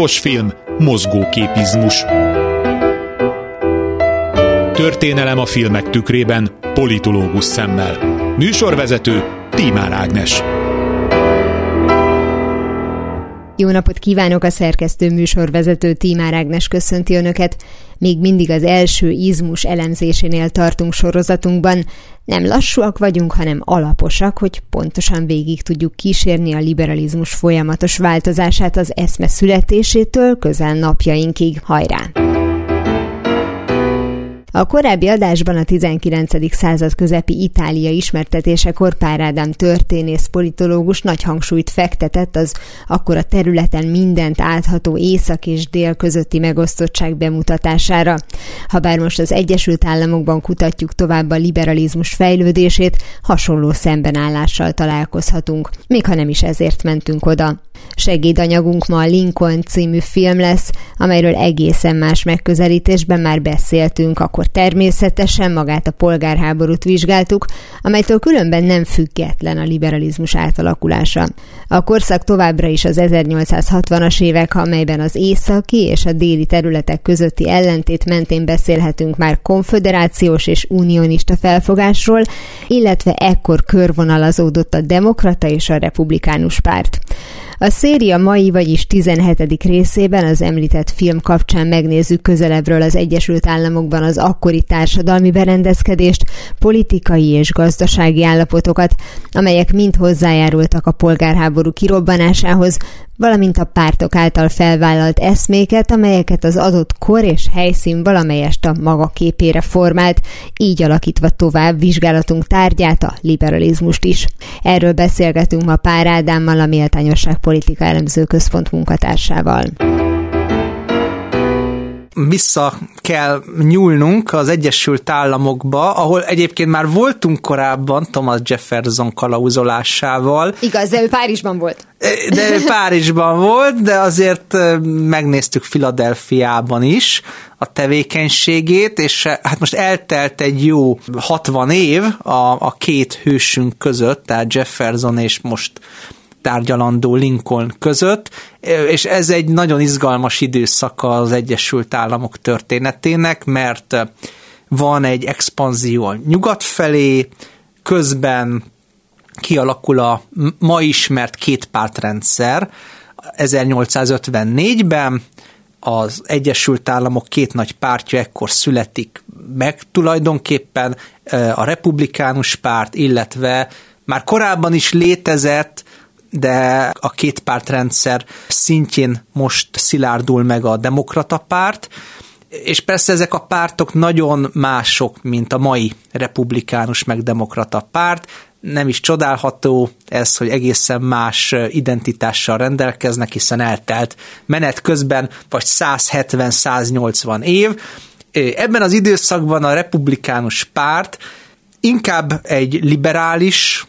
Hangos film, mozgóképizmus. Történelem a filmek tükrében, politológus szemmel. Műsorvezető Tímár Ágnes. Jó napot kívánok a szerkesztő műsorvezető Tímár Ágnes köszönti Önöket. Még mindig az első izmus elemzésénél tartunk sorozatunkban. Nem lassúak vagyunk, hanem alaposak, hogy pontosan végig tudjuk kísérni a liberalizmus folyamatos változását az eszme születésétől közel napjainkig. Hajrá! A korábbi adásban a 19. század közepi Itália ismertetésekor Pár Ádám történész politológus nagy hangsúlyt fektetett az akkor a területen mindent átható észak és dél közötti megosztottság bemutatására. Habár most az Egyesült Államokban kutatjuk tovább a liberalizmus fejlődését, hasonló szembenállással találkozhatunk, még ha nem is ezért mentünk oda. Segédanyagunk ma a Lincoln című film lesz, amelyről egészen más megközelítésben már beszéltünk, akkor természetesen magát a polgárháborút vizsgáltuk, amelytől különben nem független a liberalizmus átalakulása. A korszak továbbra is az 1860-as évek, amelyben az északi és a déli területek közötti ellentét mentén beszélhetünk már konföderációs és unionista felfogásról, illetve ekkor körvonalazódott a demokrata és a republikánus párt. A széria mai, vagyis 17. részében az említett film kapcsán megnézzük közelebbről az Egyesült Államokban az akkori társadalmi berendezkedést, politikai és gazdasági állapotokat, amelyek mind hozzájárultak a polgárháború kirobbanásához, valamint a pártok által felvállalt eszméket, amelyeket az adott kor és helyszín valamelyest a maga képére formált, így alakítva tovább vizsgálatunk tárgyát, a liberalizmust is. Erről beszélgetünk ma Pár Ádámmal, a Méltányosság Politika Elemző Központ munkatársával vissza kell nyúlnunk az Egyesült Államokba, ahol egyébként már voltunk korábban Thomas Jefferson kalauzolásával. Igaz, de ő Párizsban volt. De ő Párizsban volt, de azért megnéztük Filadelfiában is a tevékenységét, és hát most eltelt egy jó 60 év a, a két hősünk között, tehát Jefferson és most tárgyalandó Lincoln között, és ez egy nagyon izgalmas időszaka az Egyesült Államok történetének, mert van egy expanzió a nyugat felé, közben kialakul a ma ismert kétpártrendszer. 1854-ben, az Egyesült Államok két nagy pártja ekkor születik meg tulajdonképpen, a republikánus párt, illetve már korábban is létezett de a két pártrendszer szintjén most szilárdul meg a demokrata párt, és persze ezek a pártok nagyon mások, mint a mai republikánus meg demokrata párt, nem is csodálható ez, hogy egészen más identitással rendelkeznek, hiszen eltelt menet közben vagy 170-180 év. Ebben az időszakban a republikánus párt inkább egy liberális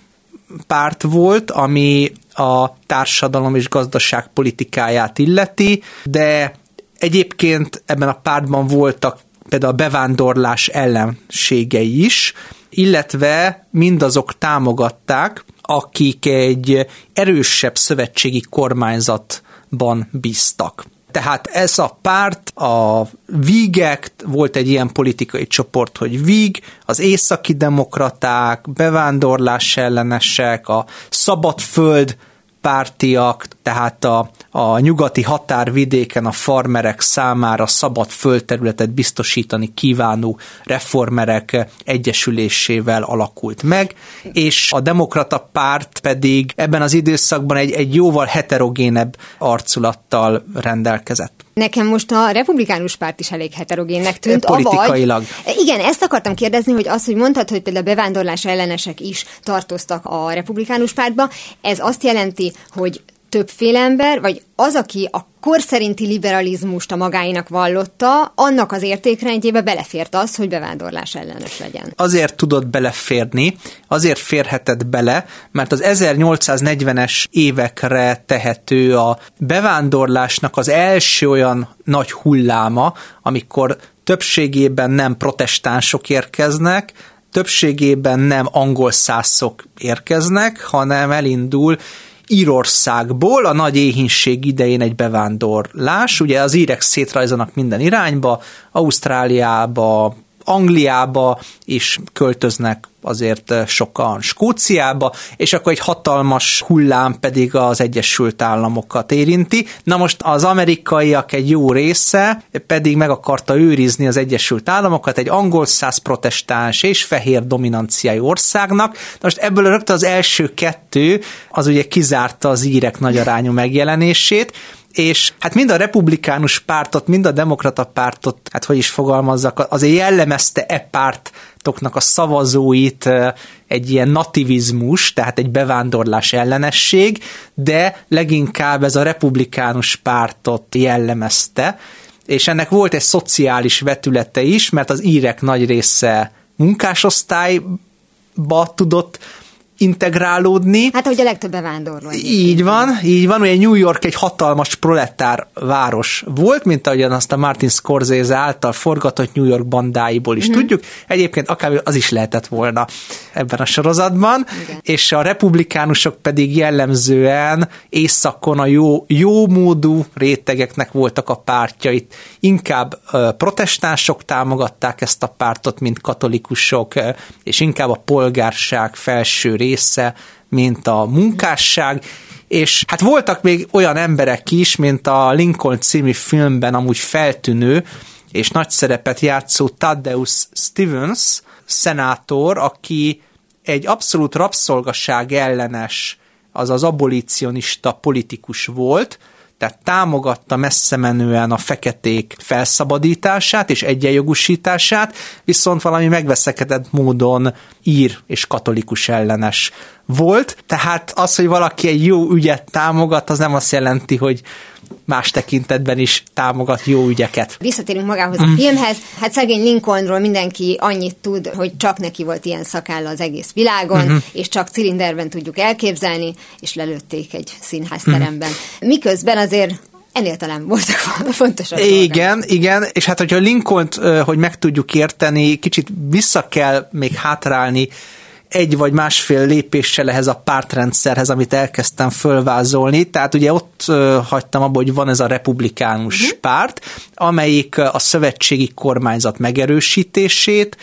párt volt, ami a társadalom és gazdaság politikáját illeti, de egyébként ebben a pártban voltak például a bevándorlás ellenségei is, illetve mindazok támogatták, akik egy erősebb szövetségi kormányzatban bíztak. Tehát ez a párt, a Vígek, volt egy ilyen politikai csoport, hogy Víg, az északi demokraták, bevándorlás ellenesek, a szabadföld pártiak, tehát a, a nyugati határvidéken a farmerek számára szabad földterületet biztosítani kívánó reformerek egyesülésével alakult meg, és a demokrata párt pedig ebben az időszakban egy, egy jóval heterogénebb arculattal rendelkezett. Nekem most a republikánus párt is elég heterogénnek tűnt. Politikailag. Avagy, igen, ezt akartam kérdezni, hogy az, hogy mondtad, hogy például a bevándorlás ellenesek is tartoztak a republikánus pártba, ez azt jelenti, hogy többféle ember, vagy az, aki a kor szerinti liberalizmust a magáinak vallotta, annak az értékrendjébe belefért az, hogy bevándorlás ellenes legyen. Azért tudott beleférni, azért férhetett bele, mert az 1840-es évekre tehető a bevándorlásnak az első olyan nagy hulláma, amikor többségében nem protestánsok érkeznek, többségében nem angol szászok érkeznek, hanem elindul Írországból a nagy éhínség idején egy bevándorlás. Ugye az írek szétrajzanak minden irányba, Ausztráliába, Angliába is költöznek azért sokan Skóciába, és akkor egy hatalmas hullám pedig az Egyesült Államokat érinti. Na most az amerikaiak egy jó része pedig meg akarta őrizni az Egyesült Államokat egy angol száz protestáns és fehér dominanciai országnak. Na most ebből rögtön az első kettő az ugye kizárta az írek nagyarányú megjelenését, és hát mind a republikánus pártot, mind a demokrata pártot, hát hogy is fogalmazzak, azért jellemezte e pártoknak a szavazóit egy ilyen nativizmus, tehát egy bevándorlás ellenesség, de leginkább ez a republikánus pártot jellemezte, és ennek volt egy szociális vetülete is, mert az írek nagy része munkásosztályba tudott integrálódni. Hát, hogy a legtöbb bevándorló. Így van, így van. Ugye New York egy hatalmas proletár város volt, mint ahogyan azt a Martin Scorsese által forgatott New York bandáiból is mm-hmm. tudjuk. Egyébként akár az is lehetett volna ebben a sorozatban. Igen. És a republikánusok pedig jellemzően északon a jó, jó módú rétegeknek voltak a pártjait. Inkább protestánsok támogatták ezt a pártot, mint katolikusok, és inkább a polgárság felső része része, mint a munkásság, és hát voltak még olyan emberek is, mint a Lincoln című filmben amúgy feltűnő, és nagy szerepet játszó Thaddeus Stevens, szenátor, aki egy abszolút rabszolgaság ellenes, azaz abolicionista politikus volt, tehát támogatta messze menően a feketék felszabadítását és egyenjogosítását, viszont valami megveszekedett módon ír és katolikus ellenes volt. Tehát az, hogy valaki egy jó ügyet támogat, az nem azt jelenti, hogy más tekintetben is támogat jó ügyeket. Visszatérünk magához mm. a filmhez. Hát szegény Lincolnról mindenki annyit tud, hogy csak neki volt ilyen szakálla az egész világon, mm-hmm. és csak cilinderben tudjuk elképzelni, és lelőtték egy színházteremben. Mm. Miközben azért ennél talán voltak fontosabb Igen, dolgok. igen, és hát hogyha lincoln hogy meg tudjuk érteni, kicsit vissza kell még hátrálni egy vagy másfél lépéssel ehhez a pártrendszerhez, amit elkezdtem fölvázolni. Tehát ugye ott hagytam abba, hogy van ez a republikánus uh-huh. párt, amelyik a szövetségi kormányzat megerősítését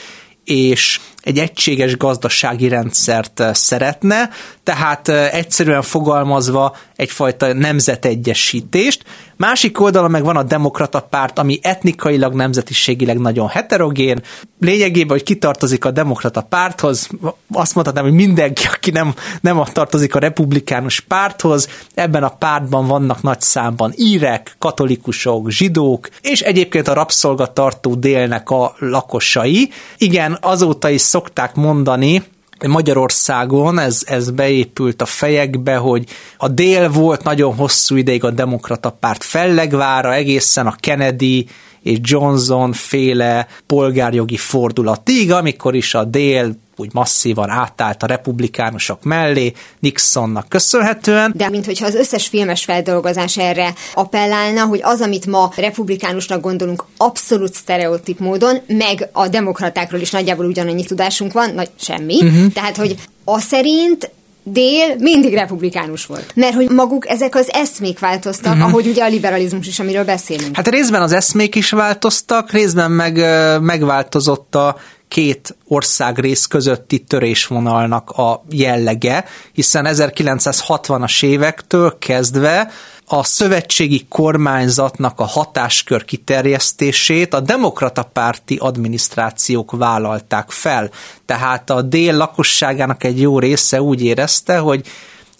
és egy egységes gazdasági rendszert szeretne, tehát egyszerűen fogalmazva egyfajta nemzetegyesítést. Másik oldalon meg van a demokrata párt, ami etnikailag, nemzetiségileg nagyon heterogén. Lényegében, hogy kitartozik a demokrata párthoz, azt mondhatnám, hogy mindenki, aki nem, nem tartozik a republikánus párthoz, ebben a pártban vannak nagy számban írek, katolikusok, zsidók, és egyébként a rabszolgatartó délnek a lakosai. Igen, azóta is szokták mondani, Magyarországon ez, ez beépült a fejekbe, hogy a dél volt nagyon hosszú ideig a demokrata párt fellegvára, egészen a Kennedy és Johnson féle polgárjogi fordulatig, amikor is a dél úgy masszívan átállt a republikánusok mellé, Nixonnak köszönhetően. De mintha az összes filmes feldolgozás erre appellálna, hogy az, amit ma republikánusnak gondolunk abszolút sztereotíp módon, meg a demokratákról is nagyjából ugyanannyi tudásunk van, nagy semmi. Uh-huh. Tehát, hogy a szerint dél mindig republikánus volt. Mert hogy maguk ezek az eszmék változtak, uh-huh. ahogy ugye a liberalizmus is, amiről beszélünk. Hát részben az eszmék is változtak, részben meg megváltozott a két országrész közötti törésvonalnak a jellege, hiszen 1960-as évektől kezdve a szövetségi kormányzatnak a hatáskör kiterjesztését a demokrata párti adminisztrációk vállalták fel. Tehát a dél lakosságának egy jó része úgy érezte, hogy,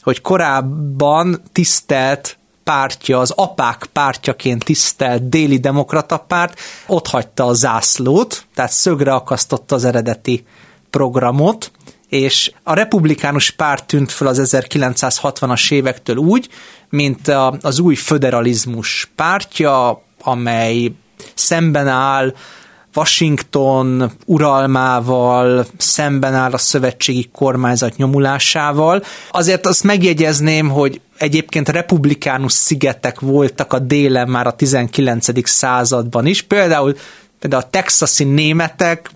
hogy korábban tisztelt pártja, az apák pártjaként tisztelt déli demokrata párt ott hagyta a zászlót, tehát szögre akasztotta az eredeti programot, és a republikánus párt tűnt fel az 1960-as évektől úgy, mint az új föderalizmus pártja, amely szemben áll Washington uralmával szemben áll a szövetségi kormányzat nyomulásával. Azért azt megjegyezném, hogy egyébként republikánus szigetek voltak a délen már a 19. században is. Például, például a texasi németek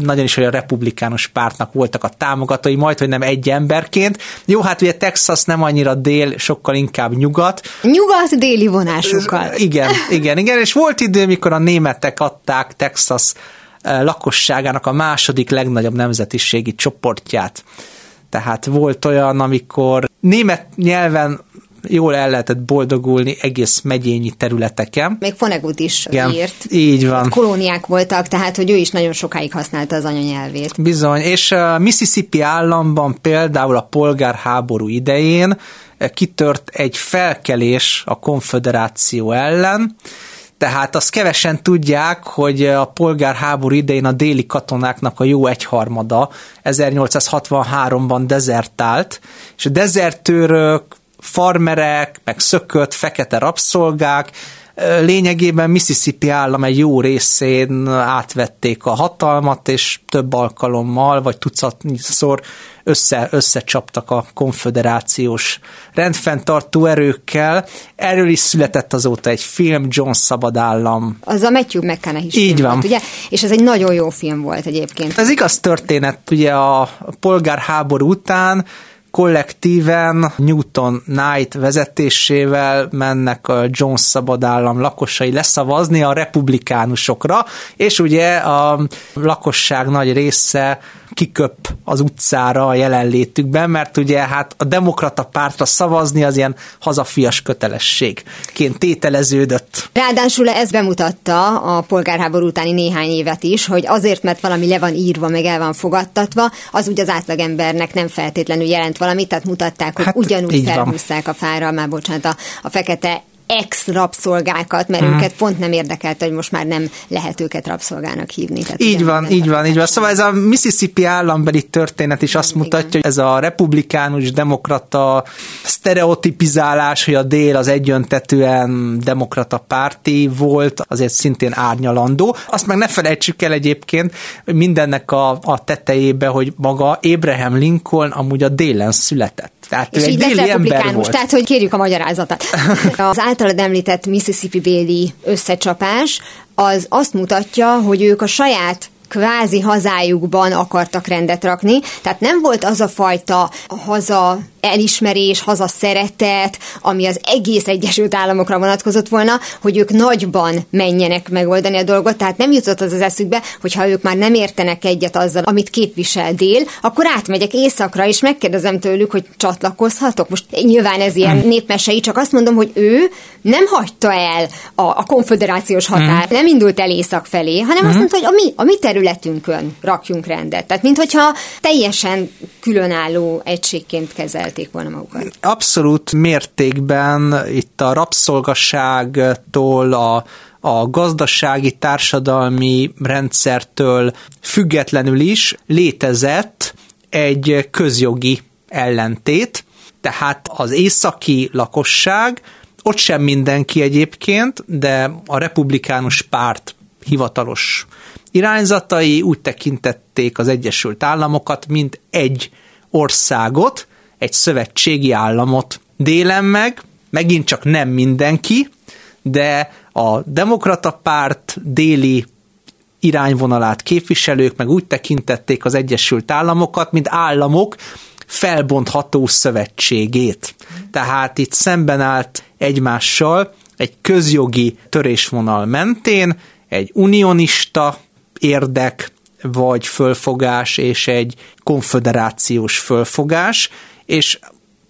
nagyon is, hogy a republikánus pártnak voltak a támogatói, majd, hogy nem egy emberként. Jó, hát ugye Texas nem annyira dél, sokkal inkább nyugat. Nyugat-déli vonásokkal. Igen, igen, igen, és volt idő, mikor a németek adták Texas lakosságának a második legnagyobb nemzetiségi csoportját. Tehát volt olyan, amikor német nyelven jól el lehetett boldogulni egész megyényi területeken. Még Fonegut is Igen, írt. Így van. Kolóniák voltak, tehát hogy ő is nagyon sokáig használta az anyanyelvét. Bizony, és a Mississippi államban például a polgárháború idején kitört egy felkelés a konfederáció ellen, tehát azt kevesen tudják, hogy a polgárháború idején a déli katonáknak a jó egyharmada 1863-ban dezertált, és a dezertőrök, farmerek, meg szökött, fekete rabszolgák, lényegében Mississippi állam egy jó részén átvették a hatalmat, és több alkalommal, vagy tucatszor össze, összecsaptak a konfederációs rendfenntartó erőkkel. Erről is született azóta egy film, John Szabadállam. Az a Matthew McConaughey Így van. Volt, ugye? És ez egy nagyon jó film volt egyébként. Ez igaz történet, ugye a polgárháború után kollektíven Newton Knight vezetésével mennek a Jones szabadállam lakosai leszavazni a republikánusokra, és ugye a lakosság nagy része kiköp az utcára a jelenlétükben, mert ugye hát a demokrata pártra szavazni az ilyen hazafias kötelességként tételeződött. Ráadásul ez bemutatta a polgárháború utáni néhány évet is, hogy azért, mert valami le van írva, meg el van fogadtatva, az úgy az átlagembernek nem feltétlenül jelent valamit, tehát mutatták, hogy hát, ugyanúgy felhúzták a fára, már bocsánat, a, a fekete ex-rabszolgákat, mert hmm. őket pont nem érdekelte, hogy most már nem lehet őket rabszolgának hívni. Tehát így van, így van, így van. Szóval ez a Mississippi állambeli történet is azt mutatja, hogy ez a republikánus, demokrata sztereotipizálás, hogy a dél az egyöntetően demokrata párti volt, azért szintén árnyalandó. Azt meg ne felejtsük el egyébként, mindennek a, a tetejébe, hogy maga Abraham Lincoln amúgy a délen született. Tehát és ő egy déli ember volt. Tehát, hogy kérjük a magyarázatot. Az általad említett Mississippi béli összecsapás az azt mutatja, hogy ők a saját kvázi hazájukban akartak rendet rakni, tehát nem volt az a fajta haza elismerés, haza szeretet, ami az egész Egyesült Államokra vonatkozott volna, hogy ők nagyban menjenek megoldani a dolgot, tehát nem jutott az az eszükbe, hogy ha ők már nem értenek egyet azzal, amit képvisel dél, akkor átmegyek északra, és megkérdezem tőlük, hogy csatlakozhatok. Most nyilván ez ilyen hmm. népmesei, csak azt mondom, hogy ő nem hagyta el a, a konfederációs határ, hmm. nem indult el észak felé, hanem hmm. azt mondta, hogy a mi, a mi területünkön rakjunk rendet. Tehát, mintha teljesen különálló egységként kezel képzelték volna magukat? Abszolút mértékben itt a rabszolgaságtól a a gazdasági, társadalmi rendszertől függetlenül is létezett egy közjogi ellentét, tehát az északi lakosság, ott sem mindenki egyébként, de a republikánus párt hivatalos irányzatai úgy tekintették az Egyesült Államokat, mint egy országot, egy szövetségi államot. Délen meg, megint csak nem mindenki, de a demokrata párt déli irányvonalát képviselők meg úgy tekintették az Egyesült Államokat, mint államok felbontható szövetségét. Tehát itt szemben állt egymással egy közjogi törésvonal mentén egy unionista érdek vagy fölfogás és egy konfederációs fölfogás, és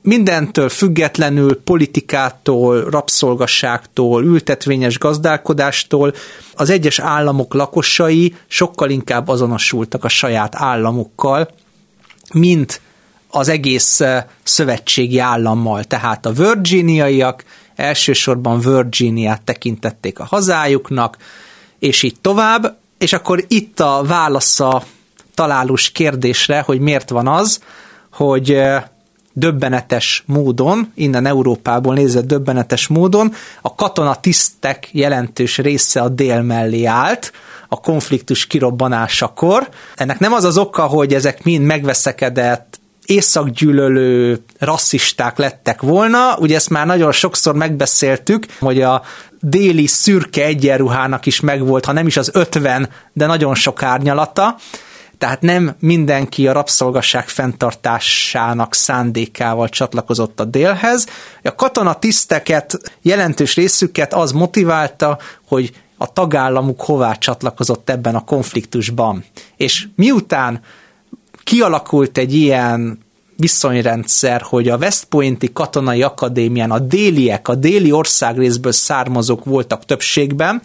mindentől függetlenül, politikától, rabszolgasságtól, ültetvényes gazdálkodástól az egyes államok lakosai sokkal inkább azonosultak a saját államukkal, mint az egész szövetségi állammal. Tehát a virginiaiak elsősorban Virginiát tekintették a hazájuknak, és így tovább, és akkor itt a válasza találós kérdésre, hogy miért van az, hogy döbbenetes módon, innen Európából nézve döbbenetes módon, a katona tisztek jelentős része a dél mellé állt, a konfliktus kirobbanásakor. Ennek nem az az oka, hogy ezek mind megveszekedett, északgyűlölő rasszisták lettek volna, ugye ezt már nagyon sokszor megbeszéltük, hogy a déli szürke egyenruhának is megvolt, ha nem is az 50, de nagyon sok árnyalata, tehát nem mindenki a rabszolgaság fenntartásának szándékával csatlakozott a délhez. A katonatiszteket, jelentős részüket az motiválta, hogy a tagállamuk hová csatlakozott ebben a konfliktusban. És miután kialakult egy ilyen viszonyrendszer, hogy a West Pointi Katonai Akadémián a déliek, a déli országrészből származók voltak többségben,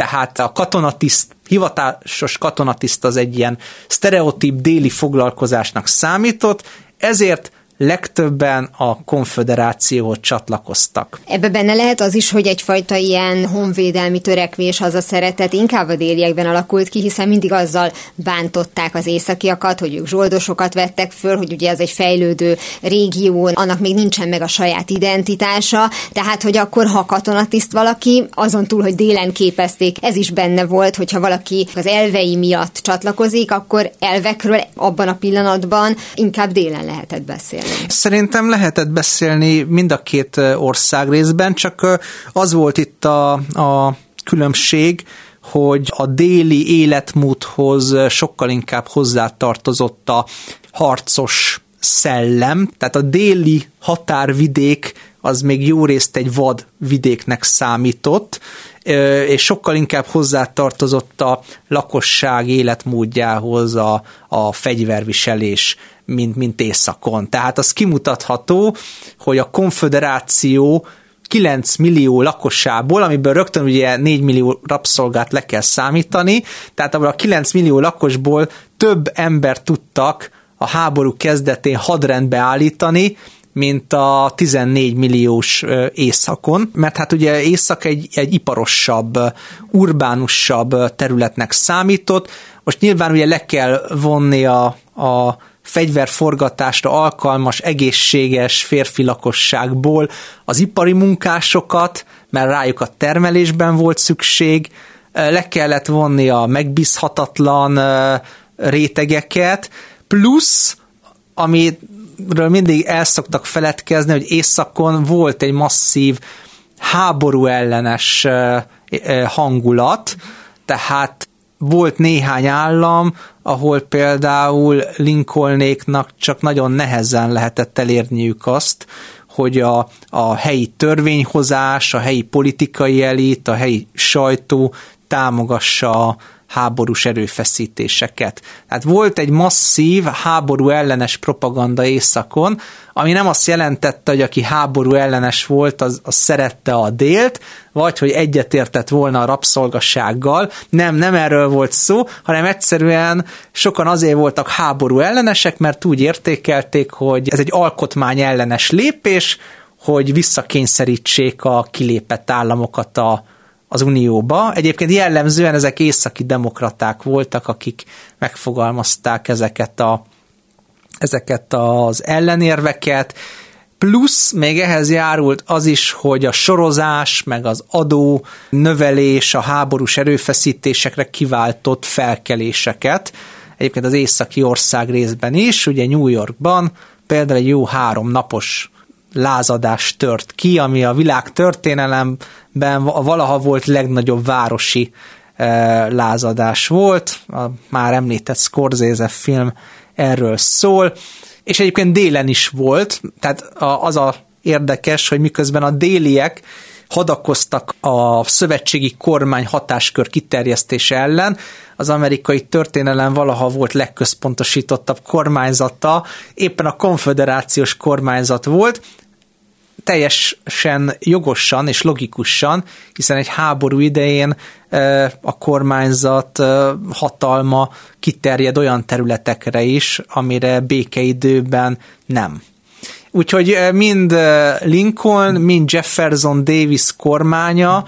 tehát a katonatiszt, hivatásos katonatiszt az egy ilyen sztereotíp déli foglalkozásnak számított, ezért legtöbben a konfederációhoz csatlakoztak. Ebbe benne lehet az is, hogy egyfajta ilyen honvédelmi törekvés, szeretet inkább a déliekben alakult ki, hiszen mindig azzal bántották az északiakat, hogy ők zsoldosokat vettek föl, hogy ugye ez egy fejlődő régió, annak még nincsen meg a saját identitása, tehát hogy akkor ha katonatiszt valaki, azon túl, hogy délen képezték, ez is benne volt, hogyha valaki az elvei miatt csatlakozik, akkor elvekről abban a pillanatban inkább délen lehetett beszélni. Szerintem lehetett beszélni mind a két ország részben, csak az volt itt a, a különbség, hogy a déli életmódhoz sokkal inkább hozzátartozott a harcos szellem, tehát a déli határvidék az még jó részt egy vad vidéknek számított, és sokkal inkább hozzátartozott a lakosság életmódjához a, a fegyverviselés, mint, mint északon. Tehát az kimutatható, hogy a konföderáció 9 millió lakosából, amiből rögtön ugye 4 millió rabszolgát le kell számítani, tehát abban a 9 millió lakosból több ember tudtak a háború kezdetén hadrendbe állítani, mint a 14 milliós északon, mert hát ugye észak egy, egy iparosabb, urbánusabb területnek számított, most nyilván ugye le kell vonni a, a fegyverforgatásra alkalmas, egészséges férfi lakosságból. Az ipari munkásokat, mert rájuk a termelésben volt szükség, le kellett vonni a megbízhatatlan rétegeket, plusz, amiről mindig el szoktak feledkezni, hogy északon volt egy masszív háború ellenes hangulat, tehát volt néhány állam, ahol például Lincolnéknak csak nagyon nehezen lehetett elérniük azt, hogy a, a helyi törvényhozás, a helyi politikai elit, a helyi sajtó támogassa háborús erőfeszítéseket. Tehát volt egy masszív háború ellenes propaganda északon, ami nem azt jelentette, hogy aki háború ellenes volt, az, az szerette a délt, vagy hogy egyetértett volna a rabszolgasággal. Nem, nem erről volt szó, hanem egyszerűen sokan azért voltak háború ellenesek, mert úgy értékelték, hogy ez egy alkotmány ellenes lépés, hogy visszakényszerítsék a kilépett államokat a, az Unióba. Egyébként jellemzően ezek északi demokraták voltak, akik megfogalmazták ezeket, a, ezeket az ellenérveket, plusz még ehhez járult az is, hogy a sorozás, meg az adó növelés a háborús erőfeszítésekre kiváltott felkeléseket. Egyébként az északi ország részben is, ugye New Yorkban például egy jó három napos lázadás tört ki, ami a világ történelemben valaha volt legnagyobb városi eh, lázadás volt. A már említett Scorsese film erről szól, és egyébként délen is volt, tehát az a érdekes, hogy miközben a déliek hadakoztak a szövetségi kormány hatáskör kiterjesztése ellen, az amerikai történelem valaha volt legközpontosítottabb kormányzata, éppen a konfederációs kormányzat volt, teljesen jogosan és logikusan, hiszen egy háború idején a kormányzat hatalma kiterjed olyan területekre is, amire békeidőben nem. Úgyhogy mind Lincoln, mind Jefferson Davis kormánya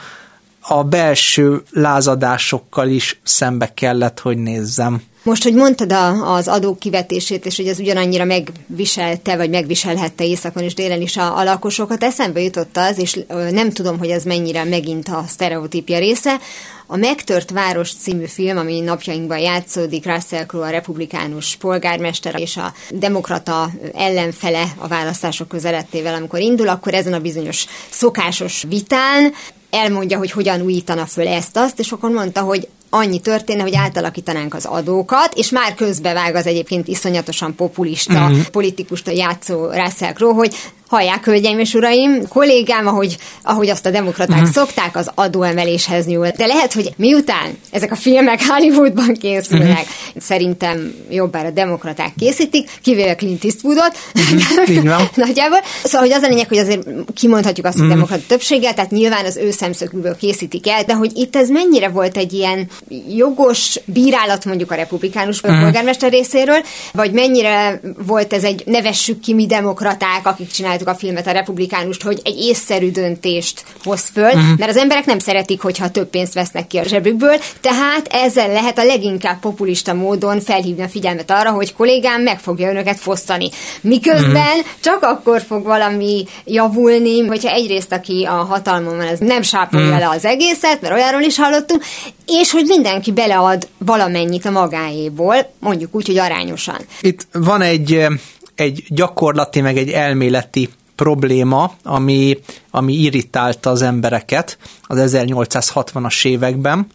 a belső lázadásokkal is szembe kellett, hogy nézzem. Most, hogy mondtad a, az adók kivetését, és hogy ez ugyanannyira megviselte, vagy megviselhette északon és délen is a, a lakosokat, eszembe jutott az, és nem tudom, hogy ez mennyire megint a sztereotípia része, a Megtört Város című film, ami napjainkban játszódik, Russell Crowe a republikánus polgármester és a demokrata ellenfele a választások közelettével, amikor indul, akkor ezen a bizonyos szokásos vitán elmondja, hogy hogyan újítana föl ezt-azt, és akkor mondta, hogy annyi történne, hogy átalakítanánk az adókat, és már közbevág az egyébként iszonyatosan populista uh-huh. politikust a játszó Russell Crowe, hogy hallják, hölgyeim és uraim, kollégám, ahogy, ahogy azt a demokraták uh-huh. szokták, az adóemeléshez nyúl. De lehet, hogy miután ezek a filmek Hollywoodban készülnek, uh-huh. szerintem jobbára demokraták készítik, kivéve Clint Eastwoodot, uh-huh. nagyjából. Szóval, hogy az a lényeg, hogy azért kimondhatjuk azt, hogy uh-huh. demokrata többséggel, tehát nyilván az ő szemszögükből készítik el, de hogy itt ez mennyire volt egy ilyen jogos bírálat mondjuk a republikánus uh-huh. polgármester részéről, vagy mennyire volt ez egy nevessük ki mi demokraták, akik csináltak csináltuk a filmet, a republikánust, hogy egy észszerű döntést hoz föl, uh-huh. mert az emberek nem szeretik, hogyha több pénzt vesznek ki a zsebükből, tehát ezzel lehet a leginkább populista módon felhívni a figyelmet arra, hogy kollégám meg fogja önöket fosztani. Miközben uh-huh. csak akkor fog valami javulni, hogyha egyrészt aki a hatalmon van, ez nem sápolja uh-huh. le az egészet, mert olyanról is hallottunk, és hogy mindenki belead valamennyit a magáéból, mondjuk úgy, hogy arányosan. Itt van egy egy gyakorlati, meg egy elméleti probléma, ami, ami irritálta az embereket az 1860-as években.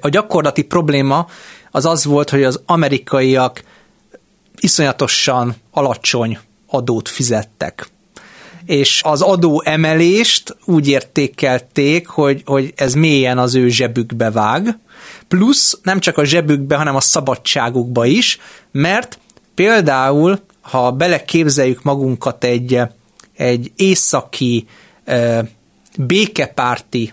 A gyakorlati probléma az az volt, hogy az amerikaiak iszonyatosan alacsony adót fizettek. És az adó emelést úgy értékelték, hogy, hogy ez mélyen az ő zsebükbe vág, plusz nem csak a zsebükbe, hanem a szabadságukba is, mert Például, ha beleképzeljük magunkat egy, egy északi békepárti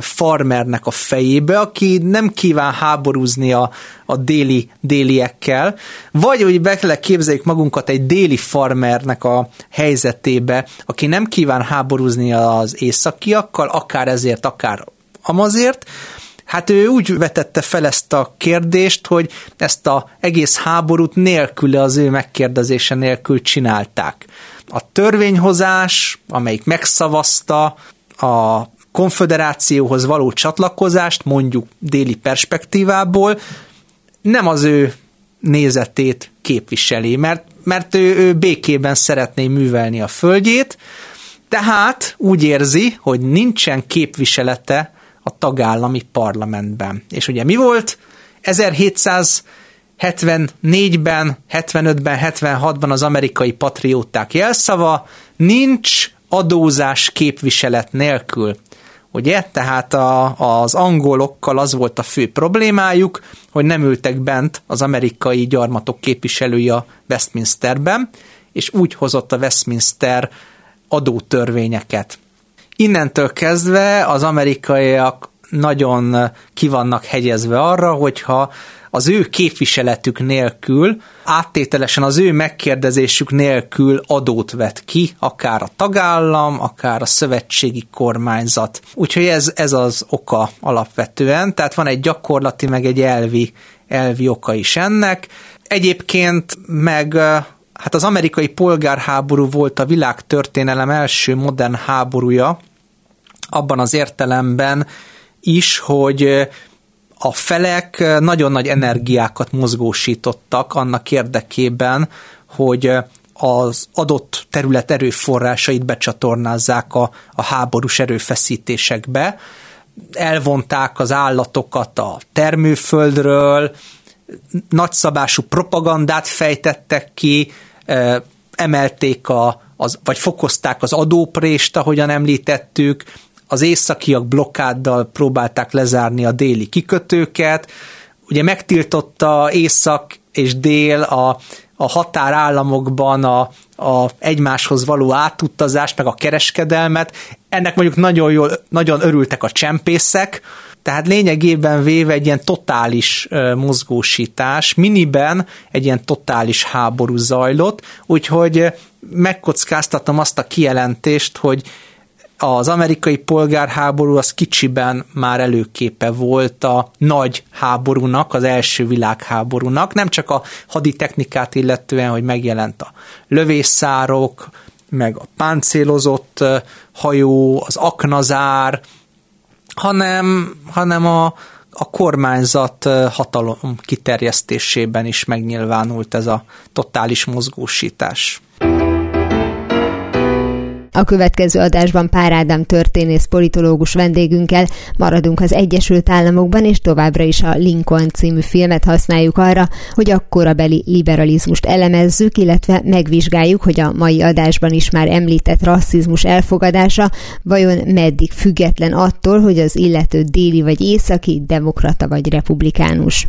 farmernek a fejébe, aki nem kíván háborúzni a, a déli, déliekkel, vagy hogy be képzeljük magunkat egy déli farmernek a helyzetébe, aki nem kíván háborúzni az északiakkal, akár ezért, akár amazért, Hát ő úgy vetette fel ezt a kérdést, hogy ezt a egész háborút nélküle az ő megkérdezése nélkül csinálták. A törvényhozás, amelyik megszavazta a konfederációhoz való csatlakozást, mondjuk déli perspektívából, nem az ő nézetét képviseli, mert, mert ő, ő békében szeretné művelni a földjét, tehát úgy érzi, hogy nincsen képviselete a tagállami parlamentben. És ugye mi volt? 1774-ben, 75-ben, 76-ban az amerikai patrióták jelszava, nincs adózás képviselet nélkül. Ugye? Tehát a, az angolokkal az volt a fő problémájuk, hogy nem ültek bent az amerikai gyarmatok képviselői a Westminsterben, és úgy hozott a Westminster adótörvényeket. Innentől kezdve az amerikaiak nagyon kivannak hegyezve arra, hogyha az ő képviseletük nélkül, áttételesen az ő megkérdezésük nélkül adót vet ki, akár a tagállam, akár a szövetségi kormányzat. Úgyhogy ez, ez az oka alapvetően, tehát van egy gyakorlati, meg egy elvi, elvi oka is ennek. Egyébként meg hát az amerikai polgárháború volt a világtörténelem első modern háborúja, abban az értelemben is, hogy a felek nagyon nagy energiákat mozgósítottak annak érdekében, hogy az adott terület erőforrásait becsatornázzák a, a háborús erőfeszítésekbe. Elvonták az állatokat a termőföldről, nagyszabású propagandát fejtettek ki, emelték a, az, vagy fokozták az adóprést, ahogyan említettük, az északiak blokkáddal próbálták lezárni a déli kikötőket, ugye megtiltotta észak és dél a, a határállamokban a, a egymáshoz való átutazást, meg a kereskedelmet. Ennek mondjuk nagyon jól, nagyon örültek a csempészek, tehát lényegében véve egy ilyen totális mozgósítás, miniben egy ilyen totális háború zajlott, úgyhogy megkockáztatom azt a kijelentést, hogy az amerikai polgárháború az kicsiben már előképe volt a nagy háborúnak, az első világháborúnak, nem csak a haditechnikát illetően, hogy megjelent a lövészárok, meg a páncélozott hajó, az aknazár, hanem, hanem a, a kormányzat hatalom kiterjesztésében is megnyilvánult ez a totális mozgósítás. A következő adásban Pár Ádám történész politológus vendégünkkel maradunk az Egyesült Államokban, és továbbra is a Lincoln című filmet használjuk arra, hogy a korabeli liberalizmust elemezzük, illetve megvizsgáljuk, hogy a mai adásban is már említett rasszizmus elfogadása vajon meddig független attól, hogy az illető déli vagy északi, demokrata vagy republikánus.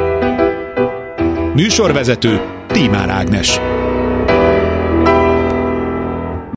Műsorvezető Tímár Ágnes